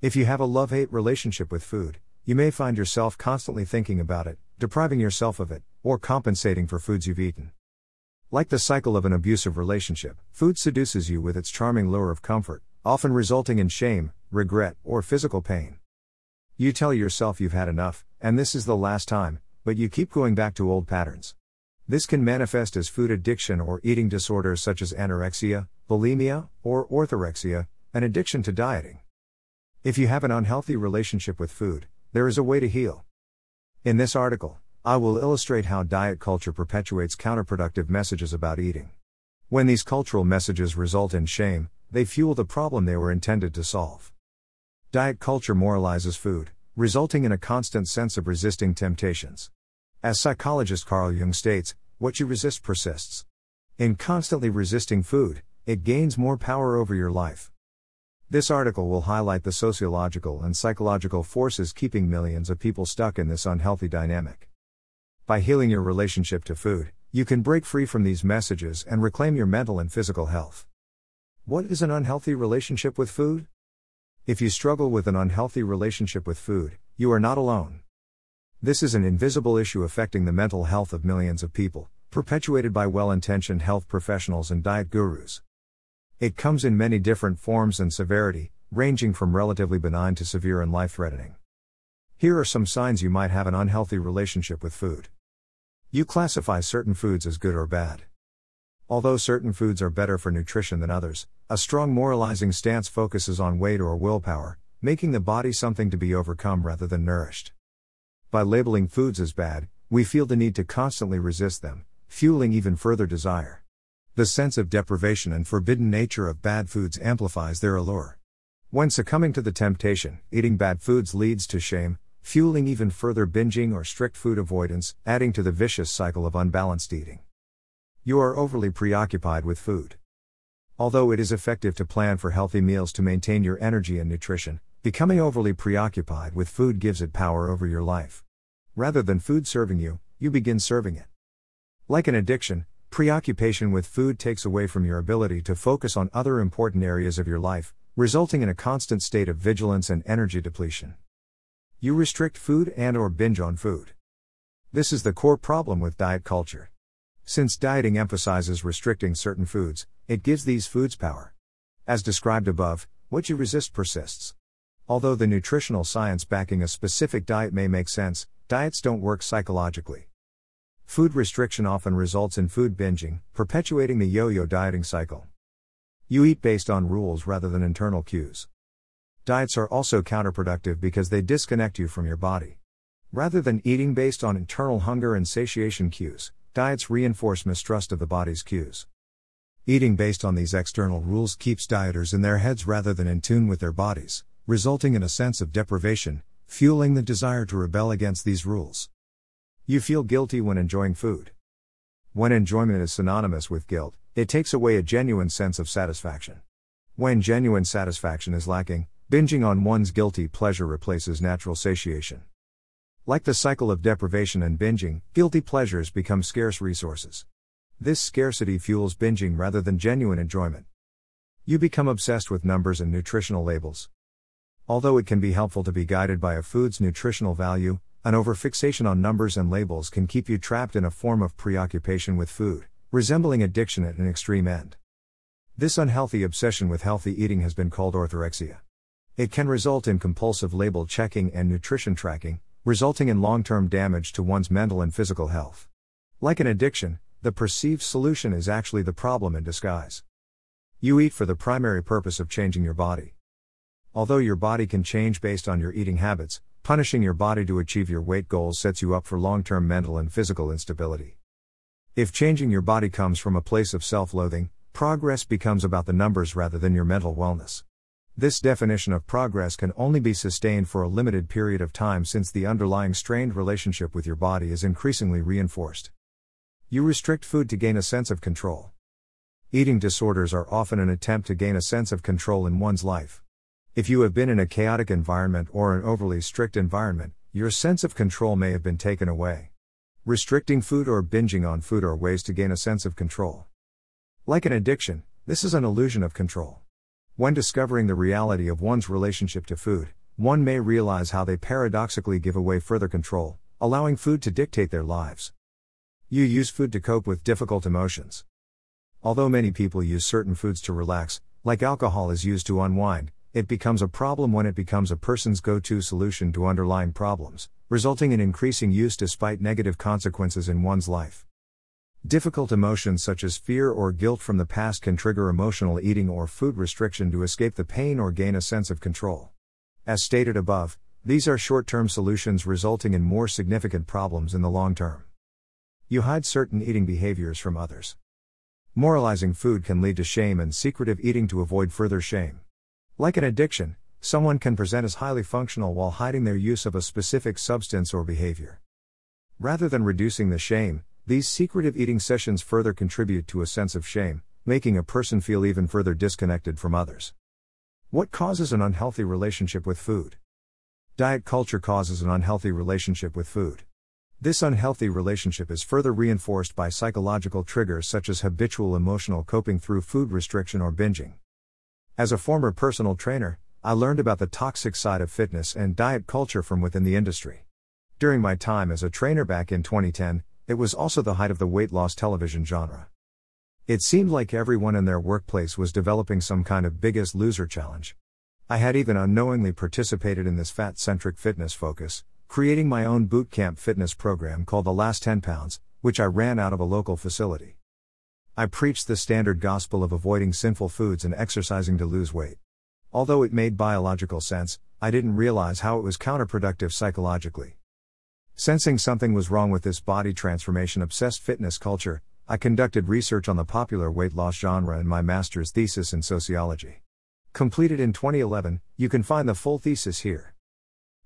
If you have a love hate relationship with food, you may find yourself constantly thinking about it, depriving yourself of it, or compensating for foods you've eaten. Like the cycle of an abusive relationship, food seduces you with its charming lure of comfort, often resulting in shame, regret, or physical pain. You tell yourself you've had enough, and this is the last time, but you keep going back to old patterns. This can manifest as food addiction or eating disorders such as anorexia, bulimia, or orthorexia, an addiction to dieting. If you have an unhealthy relationship with food, there is a way to heal. In this article, I will illustrate how diet culture perpetuates counterproductive messages about eating. When these cultural messages result in shame, they fuel the problem they were intended to solve. Diet culture moralizes food, resulting in a constant sense of resisting temptations. As psychologist Carl Jung states, what you resist persists. In constantly resisting food, it gains more power over your life. This article will highlight the sociological and psychological forces keeping millions of people stuck in this unhealthy dynamic. By healing your relationship to food, you can break free from these messages and reclaim your mental and physical health. What is an unhealthy relationship with food? If you struggle with an unhealthy relationship with food, you are not alone. This is an invisible issue affecting the mental health of millions of people, perpetuated by well intentioned health professionals and diet gurus. It comes in many different forms and severity, ranging from relatively benign to severe and life threatening. Here are some signs you might have an unhealthy relationship with food. You classify certain foods as good or bad. Although certain foods are better for nutrition than others, a strong moralizing stance focuses on weight or willpower, making the body something to be overcome rather than nourished. By labeling foods as bad, we feel the need to constantly resist them, fueling even further desire. The sense of deprivation and forbidden nature of bad foods amplifies their allure. When succumbing to the temptation, eating bad foods leads to shame, fueling even further binging or strict food avoidance, adding to the vicious cycle of unbalanced eating. You are overly preoccupied with food. Although it is effective to plan for healthy meals to maintain your energy and nutrition, becoming overly preoccupied with food gives it power over your life. Rather than food serving you, you begin serving it. Like an addiction, preoccupation with food takes away from your ability to focus on other important areas of your life, resulting in a constant state of vigilance and energy depletion. You restrict food and or binge on food. This is the core problem with diet culture. Since dieting emphasizes restricting certain foods, it gives these foods power. As described above, what you resist persists. Although the nutritional science backing a specific diet may make sense, diets don't work psychologically. Food restriction often results in food binging, perpetuating the yo yo dieting cycle. You eat based on rules rather than internal cues. Diets are also counterproductive because they disconnect you from your body. Rather than eating based on internal hunger and satiation cues, diets reinforce mistrust of the body's cues. Eating based on these external rules keeps dieters in their heads rather than in tune with their bodies, resulting in a sense of deprivation, fueling the desire to rebel against these rules. You feel guilty when enjoying food. When enjoyment is synonymous with guilt, it takes away a genuine sense of satisfaction. When genuine satisfaction is lacking, Binging on one's guilty pleasure replaces natural satiation. Like the cycle of deprivation and binging, guilty pleasures become scarce resources. This scarcity fuels binging rather than genuine enjoyment. You become obsessed with numbers and nutritional labels. Although it can be helpful to be guided by a food's nutritional value, an overfixation on numbers and labels can keep you trapped in a form of preoccupation with food, resembling addiction at an extreme end. This unhealthy obsession with healthy eating has been called orthorexia. It can result in compulsive label checking and nutrition tracking, resulting in long term damage to one's mental and physical health. Like an addiction, the perceived solution is actually the problem in disguise. You eat for the primary purpose of changing your body. Although your body can change based on your eating habits, punishing your body to achieve your weight goals sets you up for long term mental and physical instability. If changing your body comes from a place of self loathing, progress becomes about the numbers rather than your mental wellness. This definition of progress can only be sustained for a limited period of time since the underlying strained relationship with your body is increasingly reinforced. You restrict food to gain a sense of control. Eating disorders are often an attempt to gain a sense of control in one's life. If you have been in a chaotic environment or an overly strict environment, your sense of control may have been taken away. Restricting food or binging on food are ways to gain a sense of control. Like an addiction, this is an illusion of control. When discovering the reality of one's relationship to food, one may realize how they paradoxically give away further control, allowing food to dictate their lives. You use food to cope with difficult emotions. Although many people use certain foods to relax, like alcohol is used to unwind, it becomes a problem when it becomes a person's go to solution to underlying problems, resulting in increasing use despite negative consequences in one's life. Difficult emotions such as fear or guilt from the past can trigger emotional eating or food restriction to escape the pain or gain a sense of control. As stated above, these are short term solutions resulting in more significant problems in the long term. You hide certain eating behaviors from others. Moralizing food can lead to shame and secretive eating to avoid further shame. Like an addiction, someone can present as highly functional while hiding their use of a specific substance or behavior. Rather than reducing the shame, these secretive eating sessions further contribute to a sense of shame, making a person feel even further disconnected from others. What causes an unhealthy relationship with food? Diet culture causes an unhealthy relationship with food. This unhealthy relationship is further reinforced by psychological triggers such as habitual emotional coping through food restriction or binging. As a former personal trainer, I learned about the toxic side of fitness and diet culture from within the industry. During my time as a trainer back in 2010, it was also the height of the weight loss television genre. It seemed like everyone in their workplace was developing some kind of biggest loser challenge. I had even unknowingly participated in this fat centric fitness focus, creating my own boot camp fitness program called The Last 10 Pounds, which I ran out of a local facility. I preached the standard gospel of avoiding sinful foods and exercising to lose weight. Although it made biological sense, I didn't realize how it was counterproductive psychologically. Sensing something was wrong with this body transformation obsessed fitness culture, I conducted research on the popular weight loss genre in my master's thesis in sociology. Completed in 2011, you can find the full thesis here.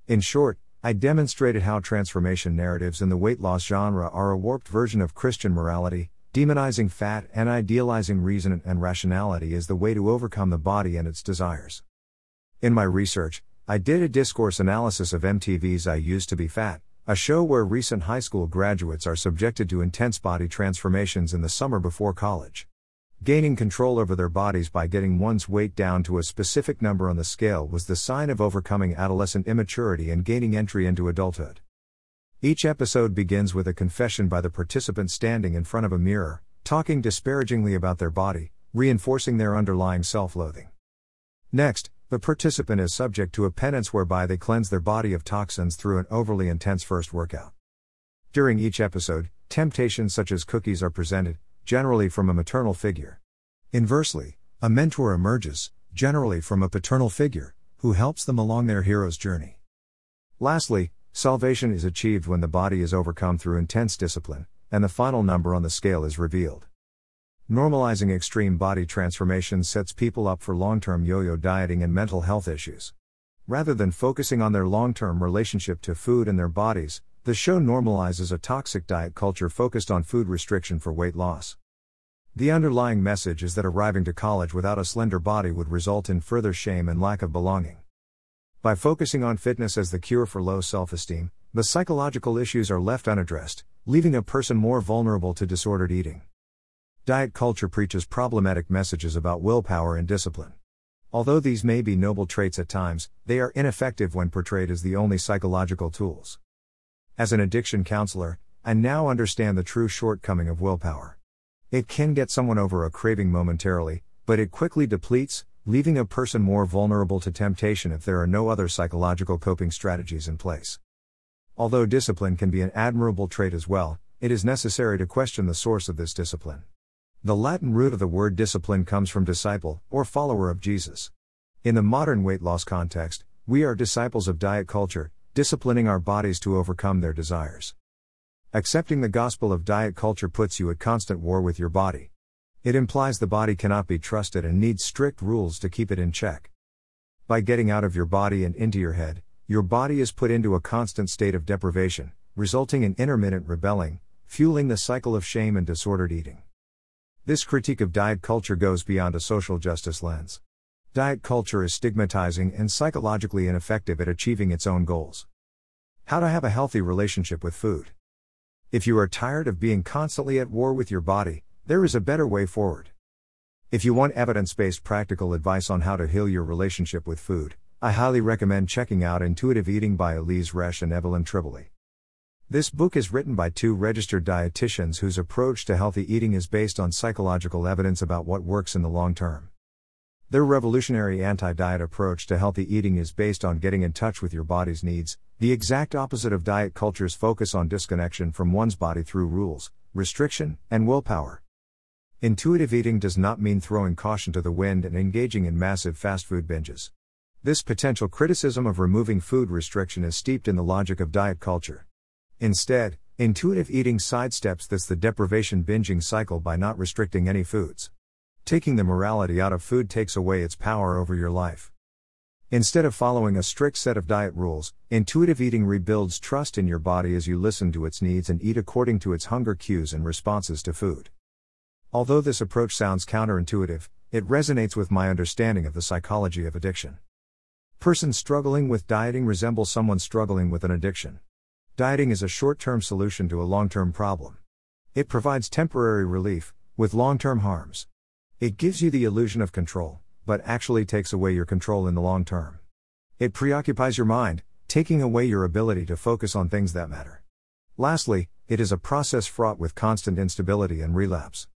In short, I demonstrated how transformation narratives in the weight loss genre are a warped version of Christian morality, demonizing fat and idealizing reason and rationality is the way to overcome the body and its desires. In my research, I did a discourse analysis of MTV's I Used to Be Fat, a show where recent high school graduates are subjected to intense body transformations in the summer before college. Gaining control over their bodies by getting one's weight down to a specific number on the scale was the sign of overcoming adolescent immaturity and gaining entry into adulthood. Each episode begins with a confession by the participant standing in front of a mirror, talking disparagingly about their body, reinforcing their underlying self loathing. Next, the participant is subject to a penance whereby they cleanse their body of toxins through an overly intense first workout. During each episode, temptations such as cookies are presented, generally from a maternal figure. Inversely, a mentor emerges, generally from a paternal figure, who helps them along their hero's journey. Lastly, salvation is achieved when the body is overcome through intense discipline, and the final number on the scale is revealed. Normalizing extreme body transformation sets people up for long term yo yo dieting and mental health issues. Rather than focusing on their long term relationship to food and their bodies, the show normalizes a toxic diet culture focused on food restriction for weight loss. The underlying message is that arriving to college without a slender body would result in further shame and lack of belonging. By focusing on fitness as the cure for low self esteem, the psychological issues are left unaddressed, leaving a person more vulnerable to disordered eating. Diet culture preaches problematic messages about willpower and discipline. Although these may be noble traits at times, they are ineffective when portrayed as the only psychological tools. As an addiction counselor, I now understand the true shortcoming of willpower. It can get someone over a craving momentarily, but it quickly depletes, leaving a person more vulnerable to temptation if there are no other psychological coping strategies in place. Although discipline can be an admirable trait as well, it is necessary to question the source of this discipline. The Latin root of the word discipline comes from disciple, or follower of Jesus. In the modern weight loss context, we are disciples of diet culture, disciplining our bodies to overcome their desires. Accepting the gospel of diet culture puts you at constant war with your body. It implies the body cannot be trusted and needs strict rules to keep it in check. By getting out of your body and into your head, your body is put into a constant state of deprivation, resulting in intermittent rebelling, fueling the cycle of shame and disordered eating. This critique of diet culture goes beyond a social justice lens. Diet culture is stigmatizing and psychologically ineffective at achieving its own goals. How to have a healthy relationship with food. If you are tired of being constantly at war with your body, there is a better way forward. If you want evidence based practical advice on how to heal your relationship with food, I highly recommend checking out Intuitive Eating by Elyse Resch and Evelyn Tribole. This book is written by two registered dietitians whose approach to healthy eating is based on psychological evidence about what works in the long term. Their revolutionary anti diet approach to healthy eating is based on getting in touch with your body's needs, the exact opposite of diet culture's focus on disconnection from one's body through rules, restriction, and willpower. Intuitive eating does not mean throwing caution to the wind and engaging in massive fast food binges. This potential criticism of removing food restriction is steeped in the logic of diet culture. Instead, intuitive eating sidesteps this the deprivation binging cycle by not restricting any foods. Taking the morality out of food takes away its power over your life. Instead of following a strict set of diet rules, intuitive eating rebuilds trust in your body as you listen to its needs and eat according to its hunger cues and responses to food. Although this approach sounds counterintuitive, it resonates with my understanding of the psychology of addiction. Persons struggling with dieting resemble someone struggling with an addiction. Dieting is a short term solution to a long term problem. It provides temporary relief, with long term harms. It gives you the illusion of control, but actually takes away your control in the long term. It preoccupies your mind, taking away your ability to focus on things that matter. Lastly, it is a process fraught with constant instability and relapse.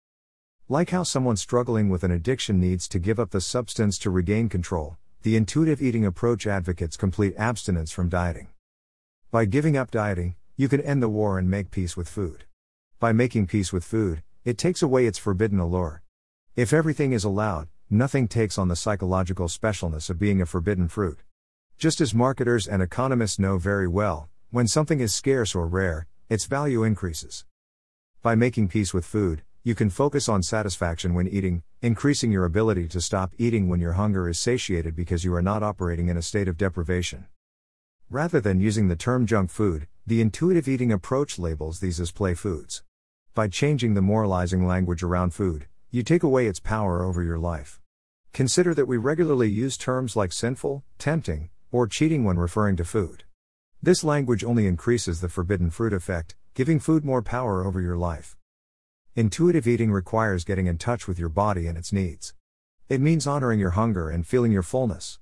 Like how someone struggling with an addiction needs to give up the substance to regain control, the intuitive eating approach advocates complete abstinence from dieting. By giving up dieting, you can end the war and make peace with food. By making peace with food, it takes away its forbidden allure. If everything is allowed, nothing takes on the psychological specialness of being a forbidden fruit. Just as marketers and economists know very well, when something is scarce or rare, its value increases. By making peace with food, you can focus on satisfaction when eating, increasing your ability to stop eating when your hunger is satiated because you are not operating in a state of deprivation. Rather than using the term junk food, the intuitive eating approach labels these as play foods. By changing the moralizing language around food, you take away its power over your life. Consider that we regularly use terms like sinful, tempting, or cheating when referring to food. This language only increases the forbidden fruit effect, giving food more power over your life. Intuitive eating requires getting in touch with your body and its needs. It means honoring your hunger and feeling your fullness.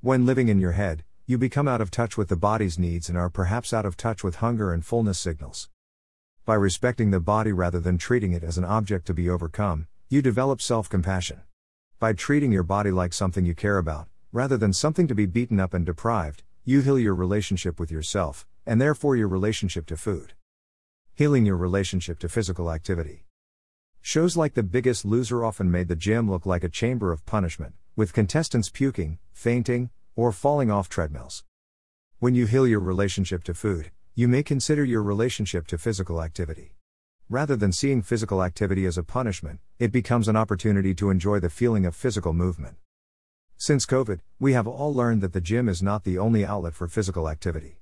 When living in your head, you become out of touch with the body's needs and are perhaps out of touch with hunger and fullness signals. By respecting the body rather than treating it as an object to be overcome, you develop self compassion. By treating your body like something you care about, rather than something to be beaten up and deprived, you heal your relationship with yourself, and therefore your relationship to food. Healing your relationship to physical activity. Shows like The Biggest Loser often made the gym look like a chamber of punishment, with contestants puking, fainting, or falling off treadmills. When you heal your relationship to food, you may consider your relationship to physical activity. Rather than seeing physical activity as a punishment, it becomes an opportunity to enjoy the feeling of physical movement. Since COVID, we have all learned that the gym is not the only outlet for physical activity.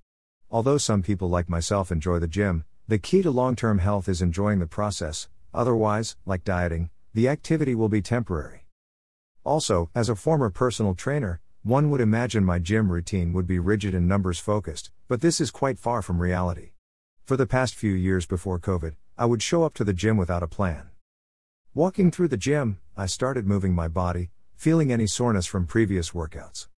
Although some people like myself enjoy the gym, the key to long term health is enjoying the process, Otherwise, like dieting, the activity will be temporary. Also, as a former personal trainer, one would imagine my gym routine would be rigid and numbers focused, but this is quite far from reality. For the past few years before COVID, I would show up to the gym without a plan. Walking through the gym, I started moving my body, feeling any soreness from previous workouts.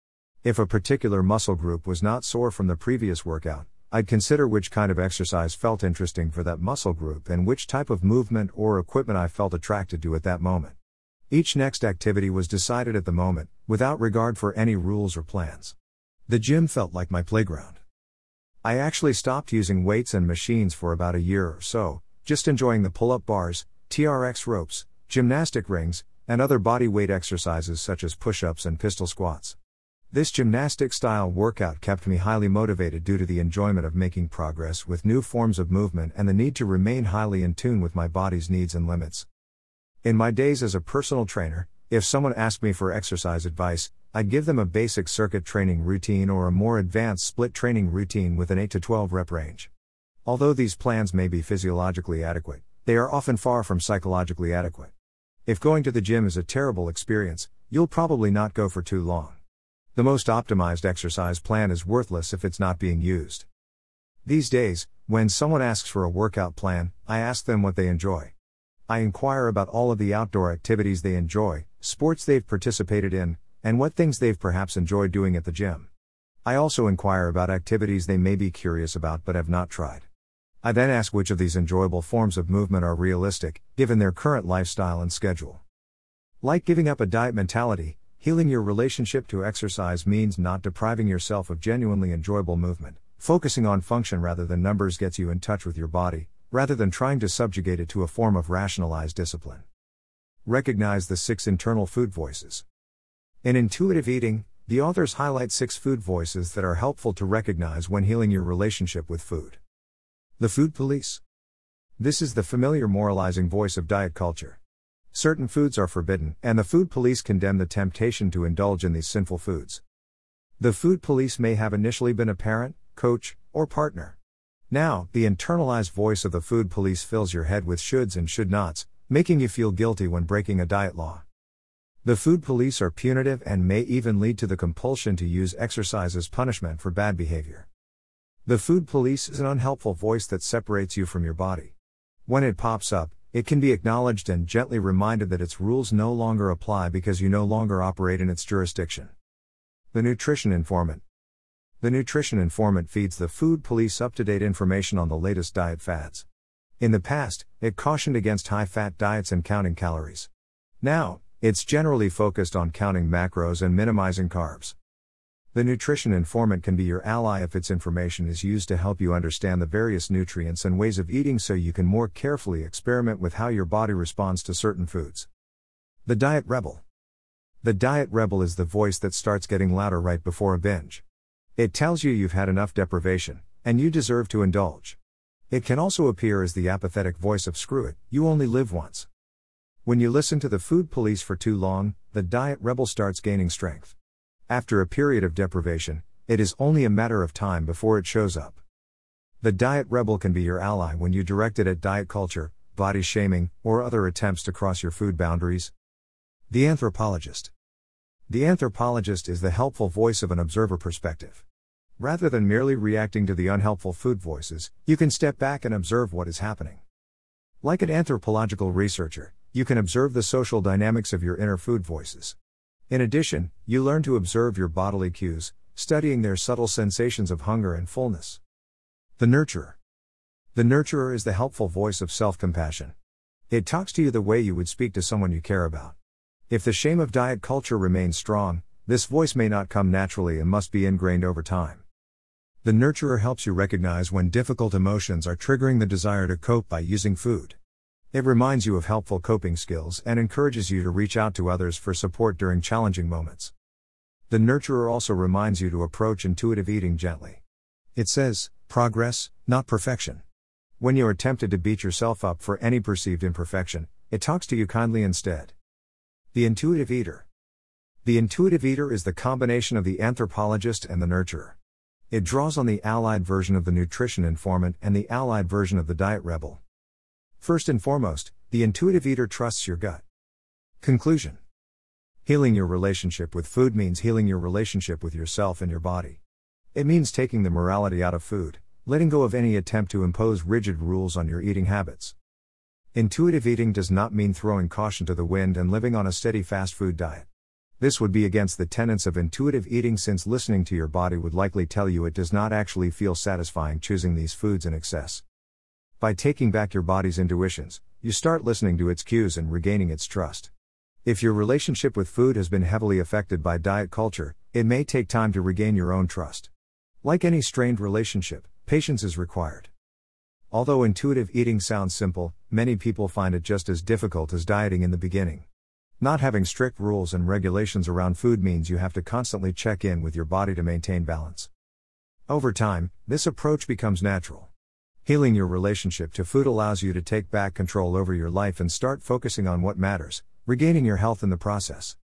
If a particular muscle group was not sore from the previous workout, I'd consider which kind of exercise felt interesting for that muscle group and which type of movement or equipment I felt attracted to at that moment. Each next activity was decided at the moment, without regard for any rules or plans. The gym felt like my playground. I actually stopped using weights and machines for about a year or so, just enjoying the pull up bars, TRX ropes, gymnastic rings, and other body weight exercises such as push ups and pistol squats. This gymnastic style workout kept me highly motivated due to the enjoyment of making progress with new forms of movement and the need to remain highly in tune with my body's needs and limits. In my days as a personal trainer, if someone asked me for exercise advice, I'd give them a basic circuit training routine or a more advanced split training routine with an 8 to 12 rep range. Although these plans may be physiologically adequate, they are often far from psychologically adequate. If going to the gym is a terrible experience, you'll probably not go for too long. The most optimized exercise plan is worthless if it's not being used. These days, when someone asks for a workout plan, I ask them what they enjoy. I inquire about all of the outdoor activities they enjoy, sports they've participated in, and what things they've perhaps enjoyed doing at the gym. I also inquire about activities they may be curious about but have not tried. I then ask which of these enjoyable forms of movement are realistic, given their current lifestyle and schedule. Like giving up a diet mentality, healing your relationship to exercise means not depriving yourself of genuinely enjoyable movement. Focusing on function rather than numbers gets you in touch with your body, rather than trying to subjugate it to a form of rationalized discipline. Recognize the six internal food voices. In intuitive eating, the authors highlight six food voices that are helpful to recognize when healing your relationship with food. The food police. This is the familiar moralizing voice of diet culture. Certain foods are forbidden, and the food police condemn the temptation to indulge in these sinful foods. The food police may have initially been a parent, coach, or partner. Now, the internalized voice of the food police fills your head with shoulds and should nots, making you feel guilty when breaking a diet law. The food police are punitive and may even lead to the compulsion to use exercise as punishment for bad behavior. The food police is an unhelpful voice that separates you from your body. When it pops up, it can be acknowledged and gently reminded that its rules no longer apply because you no longer operate in its jurisdiction. The Nutrition Informant the nutrition informant feeds the food police up to date information on the latest diet fads. In the past, it cautioned against high fat diets and counting calories. Now, it's generally focused on counting macros and minimizing carbs. The nutrition informant can be your ally if its information is used to help you understand the various nutrients and ways of eating so you can more carefully experiment with how your body responds to certain foods. The Diet Rebel. The Diet Rebel is the voice that starts getting louder right before a binge. It tells you you've had enough deprivation, and you deserve to indulge. It can also appear as the apathetic voice of screw it, you only live once. When you listen to the food police for too long, the diet rebel starts gaining strength. After a period of deprivation, it is only a matter of time before it shows up. The diet rebel can be your ally when you direct it at diet culture, body shaming, or other attempts to cross your food boundaries. The anthropologist. The anthropologist is the helpful voice of an observer perspective. Rather than merely reacting to the unhelpful food voices, you can step back and observe what is happening. Like an anthropological researcher, you can observe the social dynamics of your inner food voices. In addition, you learn to observe your bodily cues, studying their subtle sensations of hunger and fullness. The nurturer. The nurturer is the helpful voice of self compassion. It talks to you the way you would speak to someone you care about. If the shame of diet culture remains strong, this voice may not come naturally and must be ingrained over time. The nurturer helps you recognize when difficult emotions are triggering the desire to cope by using food. It reminds you of helpful coping skills and encourages you to reach out to others for support during challenging moments. The nurturer also reminds you to approach intuitive eating gently. It says, progress, not perfection. When you are tempted to beat yourself up for any perceived imperfection, it talks to you kindly instead. The Intuitive Eater. The intuitive eater is the combination of the anthropologist and the nurturer. It draws on the allied version of the nutrition informant and the allied version of the diet rebel. First and foremost, the intuitive eater trusts your gut. Conclusion Healing your relationship with food means healing your relationship with yourself and your body. It means taking the morality out of food, letting go of any attempt to impose rigid rules on your eating habits. Intuitive eating does not mean throwing caution to the wind and living on a steady fast food diet. This would be against the tenets of intuitive eating since listening to your body would likely tell you it does not actually feel satisfying choosing these foods in excess. By taking back your body's intuitions, you start listening to its cues and regaining its trust. If your relationship with food has been heavily affected by diet culture, it may take time to regain your own trust. Like any strained relationship, patience is required. Although intuitive eating sounds simple, many people find it just as difficult as dieting in the beginning. Not having strict rules and regulations around food means you have to constantly check in with your body to maintain balance. Over time, this approach becomes natural. Healing your relationship to food allows you to take back control over your life and start focusing on what matters, regaining your health in the process.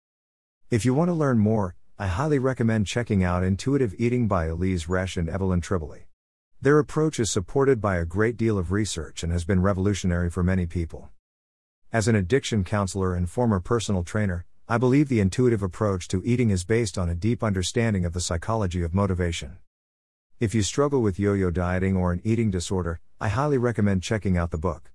If you want to learn more, I highly recommend checking out Intuitive Eating by Elyse Resch and Evelyn Tribole. Their approach is supported by a great deal of research and has been revolutionary for many people. As an addiction counselor and former personal trainer, I believe the intuitive approach to eating is based on a deep understanding of the psychology of motivation. If you struggle with yo yo dieting or an eating disorder, I highly recommend checking out the book.